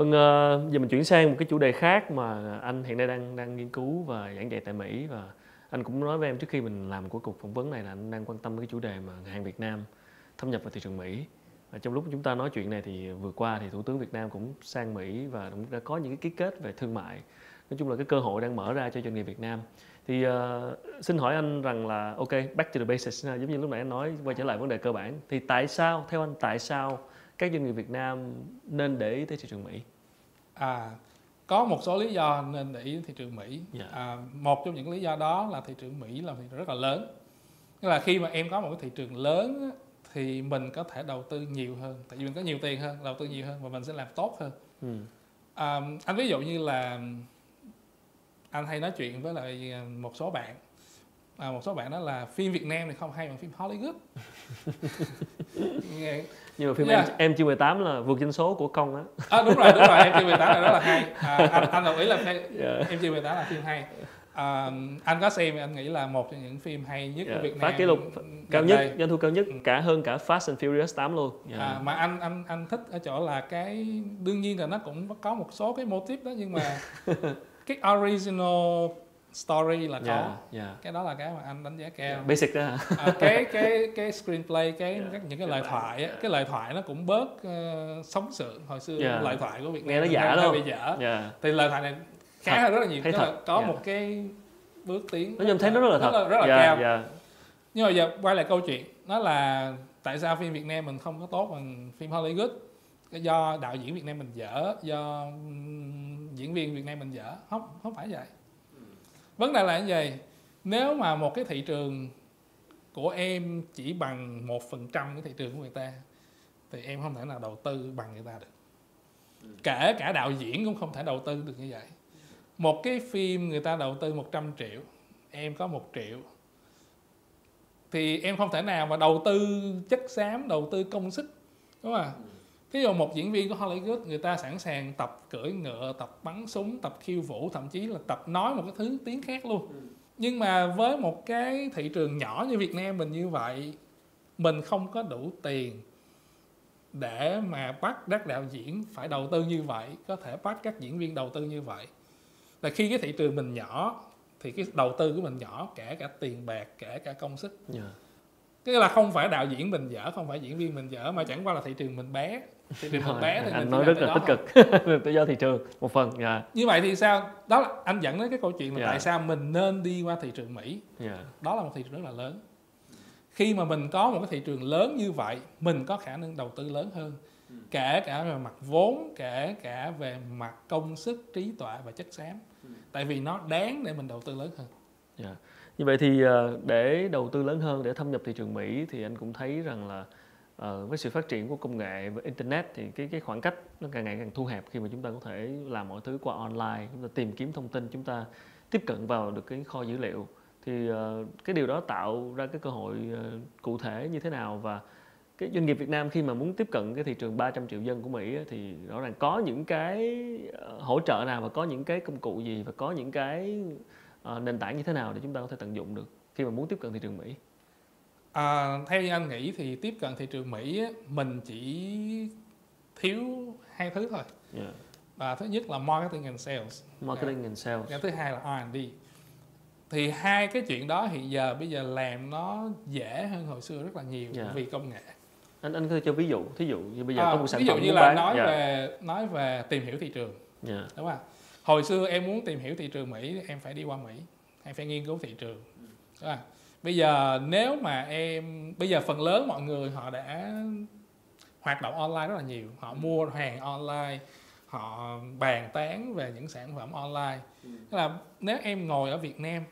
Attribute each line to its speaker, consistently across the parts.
Speaker 1: Vâng, ờ, giờ mình chuyển sang một cái chủ đề khác mà anh hiện nay đang đang nghiên cứu và giảng dạy tại Mỹ và anh cũng nói với em trước khi mình làm của cuộc phỏng vấn này là anh đang quan tâm cái chủ đề mà hàng Việt Nam thâm nhập vào thị trường Mỹ. Và trong lúc chúng ta nói chuyện này thì vừa qua thì Thủ tướng Việt Nam cũng sang Mỹ và cũng đã có những cái ký kết về thương mại. Nói chung là cái cơ hội đang mở ra cho doanh nghiệp Việt Nam. Thì uh, xin hỏi anh rằng là ok, back to the basics giống như lúc nãy anh nói quay trở lại vấn đề cơ bản. Thì tại sao theo anh tại sao các doanh nghiệp Việt Nam nên để ý tới thị trường Mỹ?
Speaker 2: À, có một số lý do nên để ý thị trường Mỹ. Yeah. Dạ. À, một trong những lý do đó là thị trường Mỹ là thị trường rất là lớn. Tức là khi mà em có một cái thị trường lớn thì mình có thể đầu tư nhiều hơn, tại vì mình có nhiều tiền hơn, đầu tư nhiều hơn và mình sẽ làm tốt hơn. Ừ. À, anh ví dụ như là anh hay nói chuyện với lại một số bạn à, một số bạn nói là phim Việt Nam thì không hay bằng phim Hollywood
Speaker 1: nhưng mà phim yeah. em em chưa 18 là vượt doanh số của công á
Speaker 2: à, đúng rồi đúng rồi em chưa 18 là rất là hay à, anh, anh đồng ý là phim, yeah. em chưa 18 là phim hay à, anh có xem anh nghĩ là một trong những phim hay nhất yeah. của Việt Nam
Speaker 1: phá kỷ lục cao nhất doanh thu cao nhất ừ. cả hơn cả Fast and Furious 8 luôn
Speaker 2: yeah. à, mà anh anh anh thích ở chỗ là cái đương nhiên là nó cũng có một số cái mô típ đó nhưng mà cái original story là có yeah, yeah. cái đó là cái mà anh đánh giá cao yeah,
Speaker 1: basic đó hả
Speaker 2: à, cái cái cái screenplay cái yeah. các những cái lời thoại á, cái lời thoại nó cũng bớt uh, sống sượng hồi xưa yeah. lời thoại của Việt
Speaker 1: Nam nghe nó giả luôn
Speaker 2: bị dở yeah. thì lời thoại này khá hơn rất là nhiều thấy thật. có yeah. một cái bước tiến
Speaker 1: nói chung thấy nó rất là thật
Speaker 2: rất là, rất là yeah, cao yeah. nhưng mà giờ quay lại câu chuyện nó là tại sao phim Việt Nam mình không có tốt bằng phim Hollywood do đạo diễn Việt Nam mình dở do diễn viên Việt Nam mình dở không không phải vậy vấn đề là như vậy nếu mà một cái thị trường của em chỉ bằng một phần trăm cái thị trường của người ta thì em không thể nào đầu tư bằng người ta được. Kể cả đạo diễn cũng không thể đầu tư được như vậy. Một cái phim người ta đầu tư 100 triệu em có một triệu thì em không thể nào mà đầu tư chất xám đầu tư công sức đúng không Ví dụ một diễn viên của Hollywood người ta sẵn sàng tập cưỡi ngựa, tập bắn súng, tập khiêu vũ, thậm chí là tập nói một cái thứ tiếng khác luôn. Ừ. Nhưng mà với một cái thị trường nhỏ như Việt Nam mình như vậy, mình không có đủ tiền để mà bắt các đạo diễn phải đầu tư như vậy, có thể bắt các diễn viên đầu tư như vậy. Là khi cái thị trường mình nhỏ thì cái đầu tư của mình nhỏ kể cả tiền bạc, kể cả công sức. Yeah cái là không phải đạo diễn mình dở không phải diễn viên mình dở mà chẳng qua là thị trường mình bé thị trường một bé thì
Speaker 1: anh nói rất là tích cực tự do thị trường một phần yeah. Dạ.
Speaker 2: như vậy thì sao đó là anh dẫn đến cái câu chuyện là yeah. Dạ. tại sao mình nên đi qua thị trường mỹ yeah. Dạ. đó là một thị trường rất là lớn khi mà mình có một cái thị trường lớn như vậy mình có khả năng đầu tư lớn hơn ừ. kể cả về mặt vốn kể cả về mặt công sức trí tuệ và chất xám ừ. tại vì nó đáng để mình đầu tư lớn hơn
Speaker 1: yeah như vậy thì ờ, để đầu tư lớn hơn để thâm nhập thị trường mỹ thì anh cũng thấy rằng là uh, với sự phát triển của công nghệ và internet thì cái cái khoảng cách nó càng ngày càng thu hẹp khi mà chúng ta có thể làm mọi thứ qua online chúng ta tìm kiếm thông tin chúng ta tiếp cận vào được cái kho dữ liệu. Thì uh, cái điều đó tạo ra cái cơ hội uh, cụ thể như thế nào và cái doanh nghiệp Việt Nam khi mà muốn tiếp cận cái thị trường 300 triệu dân của Mỹ thì rõ ràng có những cái hỗ trợ nào và có những cái công cụ gì và có những cái nền tảng như thế nào để chúng ta có thể tận dụng được khi mà muốn tiếp cận thị trường Mỹ
Speaker 2: À, theo như anh nghĩ thì tiếp cận thị trường Mỹ mình chỉ thiếu hai thứ thôi. Yeah. Và thứ nhất là marketing and sales.
Speaker 1: Marketing and sales.
Speaker 2: Cái thứ hai là R&D. Thì hai cái chuyện đó hiện giờ bây giờ làm nó dễ hơn hồi xưa rất là nhiều yeah. vì công nghệ.
Speaker 1: Anh anh có thể cho ví dụ, thí dụ như bây giờ à, có một sản
Speaker 2: ví dụ như là bán. nói yeah. về nói về tìm hiểu thị trường. Yeah. Đúng không? Hồi xưa em muốn tìm hiểu thị trường Mỹ em phải đi qua Mỹ, em phải nghiên cứu thị trường. Không? bây giờ nếu mà em bây giờ phần lớn mọi người họ đã hoạt động online rất là nhiều họ mua hàng online họ bàn tán về những sản phẩm online ừ. là nếu em ngồi ở Việt Nam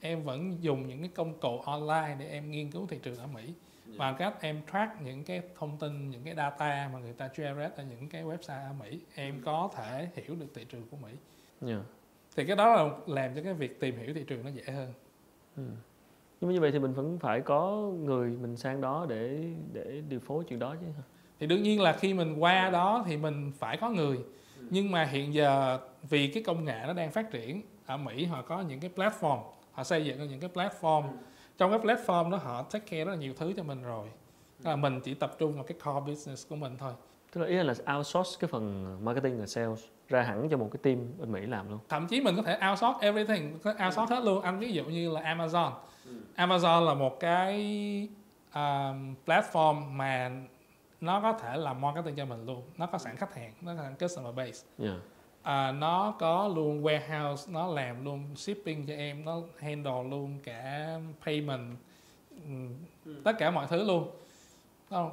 Speaker 2: em vẫn dùng những cái công cụ online để em nghiên cứu thị trường ở Mỹ. Dạ. và cách em track những cái thông tin những cái data mà người ta generate ở những cái website ở Mỹ em ừ. có thể hiểu được thị trường của Mỹ yeah. Thì cái đó là làm cho cái việc tìm hiểu thị trường nó dễ hơn.
Speaker 1: Ừ nhưng mà như vậy thì mình vẫn phải có người mình sang đó để để điều phối chuyện đó chứ
Speaker 2: thì đương nhiên là khi mình qua đó thì mình phải có người. Nhưng mà hiện giờ vì cái công nghệ nó đang phát triển ở Mỹ họ có những cái platform họ xây dựng những cái platform. Trong cái platform đó họ take care rất là nhiều thứ cho mình rồi. Là mình chỉ tập trung vào cái core business của mình thôi
Speaker 1: tức là ý là outsource cái phần marketing và sales ra hẳn cho một cái team bên Mỹ làm luôn.
Speaker 2: Thậm chí mình có thể outsource everything outsource hết luôn. Anh ví dụ như là Amazon. Ừ. Amazon là một cái um, platform mà nó có thể làm marketing cho mình luôn. Nó có sẵn khách hàng nó có sẵn customer base. Yeah. à, nó có luôn warehouse nó làm luôn shipping cho em nó handle luôn cả payment ừ. tất cả mọi thứ luôn. Không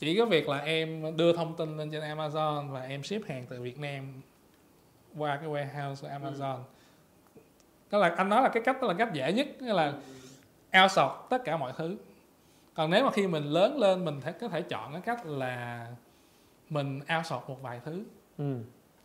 Speaker 2: chỉ có việc là em đưa thông tin lên trên Amazon và em ship hàng từ Việt Nam qua cái warehouse của Amazon ừ. đó là anh nói là cái cách đó là cách dễ nhất nghĩa là outsource tất cả mọi thứ còn nếu mà khi mình lớn lên mình có thể chọn cái cách là mình outsource một vài thứ
Speaker 1: ừ.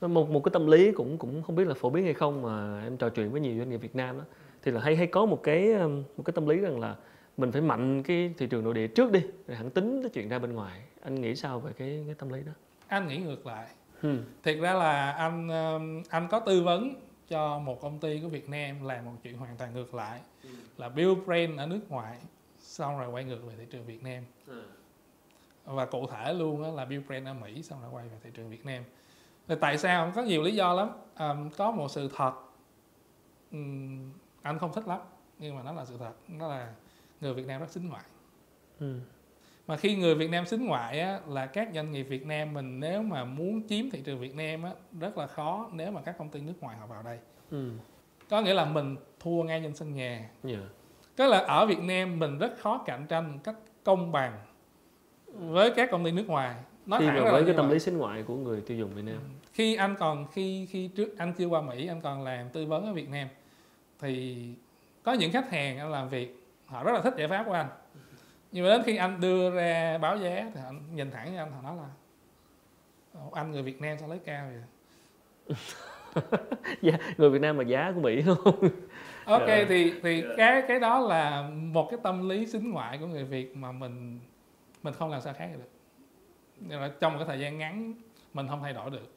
Speaker 1: một một cái tâm lý cũng cũng không biết là phổ biến hay không mà em trò chuyện với nhiều doanh nghiệp Việt Nam đó thì là hay hay có một cái um, một cái tâm lý rằng là mình phải mạnh cái thị trường nội địa trước đi rồi hẳn tính cái chuyện ra bên ngoài. Anh nghĩ sao về cái cái tâm lý đó?
Speaker 2: Anh nghĩ ngược lại. Hmm. thiệt ra là anh um, anh có tư vấn cho một công ty của Việt Nam làm một chuyện hoàn toàn ngược lại hmm. là build brand ở nước ngoài xong rồi quay ngược về thị trường Việt Nam. Hmm. và cụ thể luôn là build brand ở Mỹ xong rồi quay về thị trường Việt Nam. Rồi tại sao? Có nhiều lý do lắm. Um, có một sự thật. Um, anh không thích lắm nhưng mà nó là sự thật. Nó là người Việt Nam rất xính ngoại ừ. mà khi người Việt Nam xính ngoại á, là các doanh nghiệp Việt Nam mình nếu mà muốn chiếm thị trường Việt Nam á, rất là khó nếu mà các công ty nước ngoài họ vào đây ừ. có nghĩa là mình thua ngay trên sân nhà yeah. Dạ. có là ở Việt Nam mình rất khó cạnh tranh một cách công bằng với các công ty nước ngoài
Speaker 1: nói khi mà với cái tâm lý xính ngoại của người tiêu dùng Việt Nam ừ.
Speaker 2: khi anh còn khi khi trước anh chưa qua Mỹ anh còn làm tư vấn ở Việt Nam thì có những khách hàng anh làm việc họ rất là thích giải pháp của anh nhưng mà đến khi anh đưa ra báo giá thì họ nhìn thẳng với anh họ nói là anh người Việt Nam sao lấy cao vậy
Speaker 1: dạ, người Việt Nam mà giá của Mỹ không
Speaker 2: ok yeah. thì thì yeah. cái cái đó là một cái tâm lý xính ngoại của người Việt mà mình mình không làm sao khác được nhưng mà trong một cái thời gian ngắn mình không thay đổi được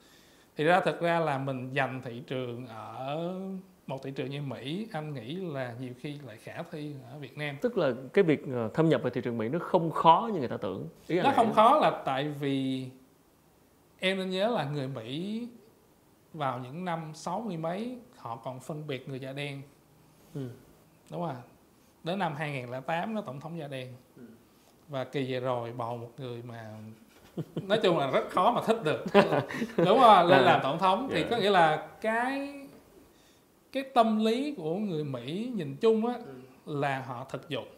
Speaker 2: thì ra thực ra là mình dành thị trường ở một thị trường như Mỹ anh nghĩ là nhiều khi lại khả thi ở Việt Nam.
Speaker 1: Tức là cái việc ờ, thâm nhập vào thị trường Mỹ nó không khó như người ta tưởng.
Speaker 2: Ý nó không khó là tại vì em nên nhớ là người Mỹ vào những năm sáu mươi mấy họ còn phân biệt người da đen. Ừ. đúng không đến năm 2008 nó tổng thống da đen. Ừ. và kỳ về rồi bầu một người mà nói chung là rất khó mà thích được. Đúng không lên làm tổng thống thì dạ. có nghĩa là cái cái tâm lý của người Mỹ nhìn chung á ừ. là họ thực dụng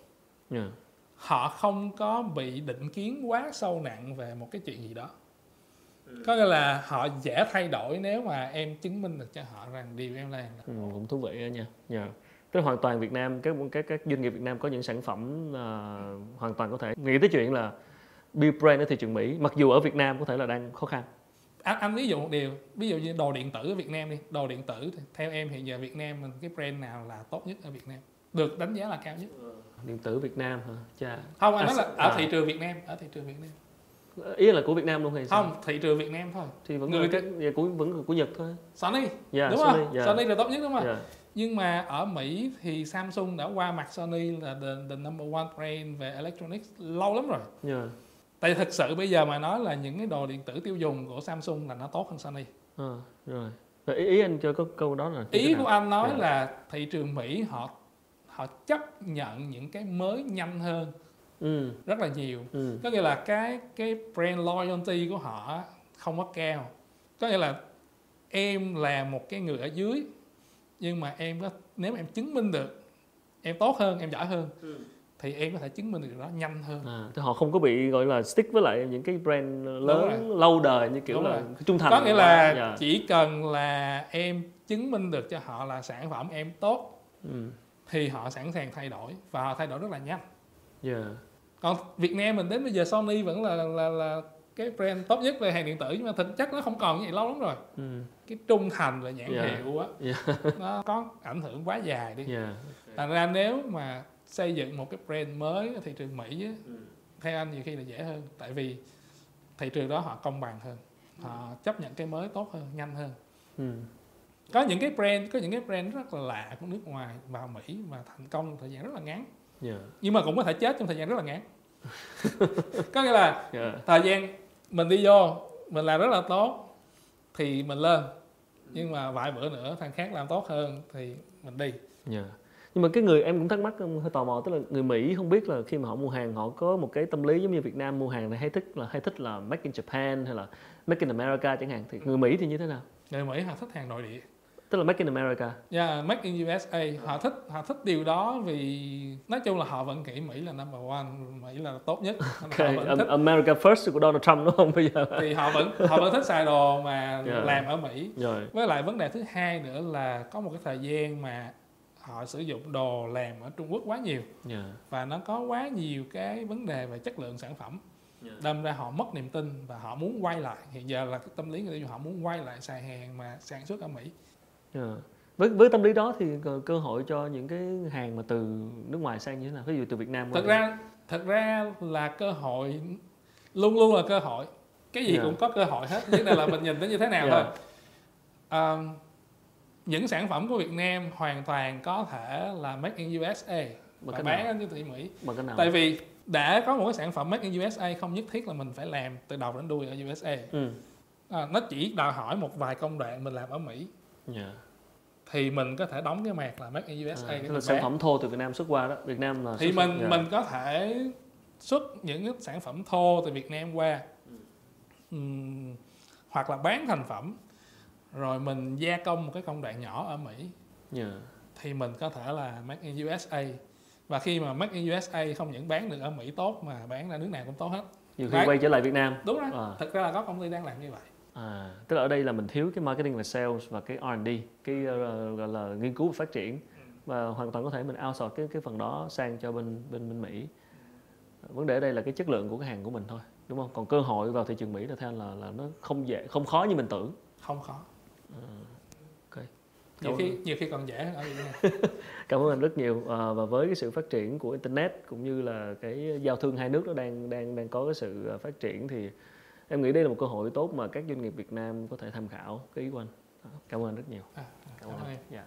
Speaker 2: yeah. Dạ. họ không có bị định kiến quá sâu nặng về một cái chuyện gì đó ừ. có nghĩa là họ dễ thay đổi nếu mà em chứng minh được cho họ rằng điều em làm là
Speaker 1: ừ, cũng thú vị đó nha yeah. Dạ. tức hoàn toàn Việt Nam các các các doanh nghiệp Việt Nam có những sản phẩm uh, hoàn toàn có thể nghĩ tới chuyện là build brand ở thị trường Mỹ mặc dù ở Việt Nam có thể là đang khó khăn
Speaker 2: anh, anh ví dụ một điều ví dụ như đồ điện tử ở Việt Nam đi đồ điện tử thì theo em hiện giờ Việt Nam mình cái brand nào là tốt nhất ở Việt Nam được đánh giá là cao nhất
Speaker 1: điện tử Việt Nam hả
Speaker 2: Chà. không anh à, nói là ở à. thị trường Việt Nam ở thị trường Việt Nam
Speaker 1: ý là của Việt Nam luôn hay
Speaker 2: sao? Không, thị trường Việt Nam thôi.
Speaker 1: Thì vẫn người cái dạ, của vẫn của Nhật thôi.
Speaker 2: Sony. Yeah, dạ, đúng Sony, không? Yeah. Sony là tốt nhất đúng không? Yeah. Nhưng mà ở Mỹ thì Samsung đã qua mặt Sony là the, the number one brand về electronics lâu lắm rồi. Yeah tại thực sự bây giờ mà nói là những cái đồ điện tử tiêu dùng của Samsung là nó tốt hơn Sony à,
Speaker 1: rồi ý, ý anh cho có câu đó là
Speaker 2: ý của anh nói. Dạ. là thị trường Mỹ họ họ chấp nhận những cái mới nhanh hơn ừ. rất là nhiều ừ. có nghĩa là cái cái brand loyalty của họ không có cao có nghĩa là em là một cái người ở dưới nhưng mà em có nếu mà em chứng minh được em tốt hơn em giỏi hơn ừ thì em có thể chứng minh được đó nhanh hơn
Speaker 1: à, thì họ không có bị gọi là stick với lại những cái brand lớn lâu đời như kiểu Đúng là rồi. trung thành
Speaker 2: có nghĩa là. Dạ. chỉ cần là em chứng minh được cho họ là sản phẩm em tốt ừ. thì họ sẵn sàng thay đổi và họ thay đổi rất là nhanh yeah. Dạ. còn Việt Nam mình đến bây giờ Sony vẫn là là là cái brand tốt nhất về hàng điện tử nhưng mà thực chất nó không còn như vậy lâu lắm rồi ừ. cái trung thành về nhãn yeah. hiệu á yeah. nó có ảnh hưởng quá dài đi yeah. thành ra nếu mà xây dựng một cái brand mới ở thị trường Mỹ á, ừ. theo anh nhiều khi là dễ hơn tại vì thị trường đó họ công bằng hơn họ chấp nhận cái mới tốt hơn nhanh hơn ừ. có những cái brand có những cái brand rất là lạ của nước ngoài vào Mỹ mà thành công thời gian rất là ngắn yeah. Dạ. nhưng mà cũng có thể chết trong thời gian rất là ngắn có nghĩa là yeah. Dạ. thời gian mình đi vô mình làm rất là tốt thì mình lên nhưng mà vài bữa nữa thằng khác làm tốt hơn thì mình đi
Speaker 1: yeah. Nhưng mà cái người em cũng thắc mắc hơi tò mò tức là người Mỹ không biết là khi mà họ mua hàng họ có một cái tâm lý giống như Việt Nam mua hàng này hay thích là hay thích là make in Japan hay là make in America chẳng hạn thì người Mỹ thì như thế nào
Speaker 2: người Mỹ họ thích hàng nội địa
Speaker 1: tức là make in America.
Speaker 2: Yeah, dạ, make in USA. Họ thích họ thích điều đó vì nói chung là họ vẫn nghĩ Mỹ là number one, Mỹ là tốt nhất.
Speaker 1: Okay. Họ vẫn thích... America first của Donald Trump đúng không bây giờ?
Speaker 2: Thì họ vẫn họ vẫn thích xài đồ mà yeah. Dạ. làm ở Mỹ. Rồi. Với lại vấn đề thứ hai nữa là có một cái thời gian mà họ sử dụng đồ làm ở Trung Quốc quá nhiều yeah. và nó có quá nhiều cái vấn đề về chất lượng sản phẩm yeah. đâm ra họ mất niềm tin và họ muốn quay lại hiện giờ là cái tâm lý người tiêu dùng họ muốn quay lại xài hàng mà sản xuất ở Mỹ
Speaker 1: yeah. Dạ. với với tâm lý đó thì cơ hội cho những cái hàng mà từ nước ngoài sang như thế nào ví dụ từ Việt Nam
Speaker 2: thật ra thật ra là cơ hội luôn luôn là cơ hội cái gì yeah. Dạ. cũng có cơ hội hết vấn đề là mình nhìn tới như thế nào yeah. Dạ. thôi à, những sản phẩm của Việt Nam hoàn toàn có thể là made in USA và bán ở thị Mỹ tại vì đã có một cái sản phẩm made in USA không nhất thiết là mình phải làm từ đầu đến đuôi ở USA ừ. à, nó chỉ đòi hỏi một vài công đoạn mình làm ở Mỹ. Yeah. Dạ. thì mình có thể đóng cái mạc là Made in USA à,
Speaker 1: cái là sản phẩm thô từ Việt Nam xuất qua đó. Việt Nam là
Speaker 2: thì mình yeah. mình có thể xuất những cái sản phẩm thô từ Việt Nam qua. Uhm, hoặc là bán thành phẩm rồi mình gia công một cái công đoạn nhỏ ở Mỹ yeah. thì mình có thể là Made in USA và khi mà Made in USA không những bán được ở Mỹ tốt mà bán ra nước nào cũng tốt hết
Speaker 1: nhiều khi quay trở lại Việt Nam
Speaker 2: đúng rồi à. thực ra là có công ty đang làm như vậy
Speaker 1: À, tức là ở đây là mình thiếu cái marketing và sales và cái R&D, cái uh, gọi là nghiên cứu và phát triển và hoàn toàn có thể mình outsource cái cái phần đó sang cho bên bên bên Mỹ. Vấn đề ở đây là cái chất lượng của cái hàng của mình thôi, đúng không? Còn cơ hội vào thị trường Mỹ là theo là là nó không dễ, không khó như mình tưởng.
Speaker 2: Không khó. À, okay. nhiều khi nhiều khi còn dễ hơn ở Việt
Speaker 1: Nam. Cảm ơn anh rất nhiều. À, và với cái sự phát triển của internet cũng như là cái giao thương hai nước nó đang đang đang có cái sự à, phát triển thì em nghĩ đây là một cơ hội tốt mà các doanh nghiệp Việt Nam có thể tham khảo. Cái ý của anh. Cảm ơn rất nhiều.
Speaker 2: À, cảm, cảm ơn em.
Speaker 1: Dạ.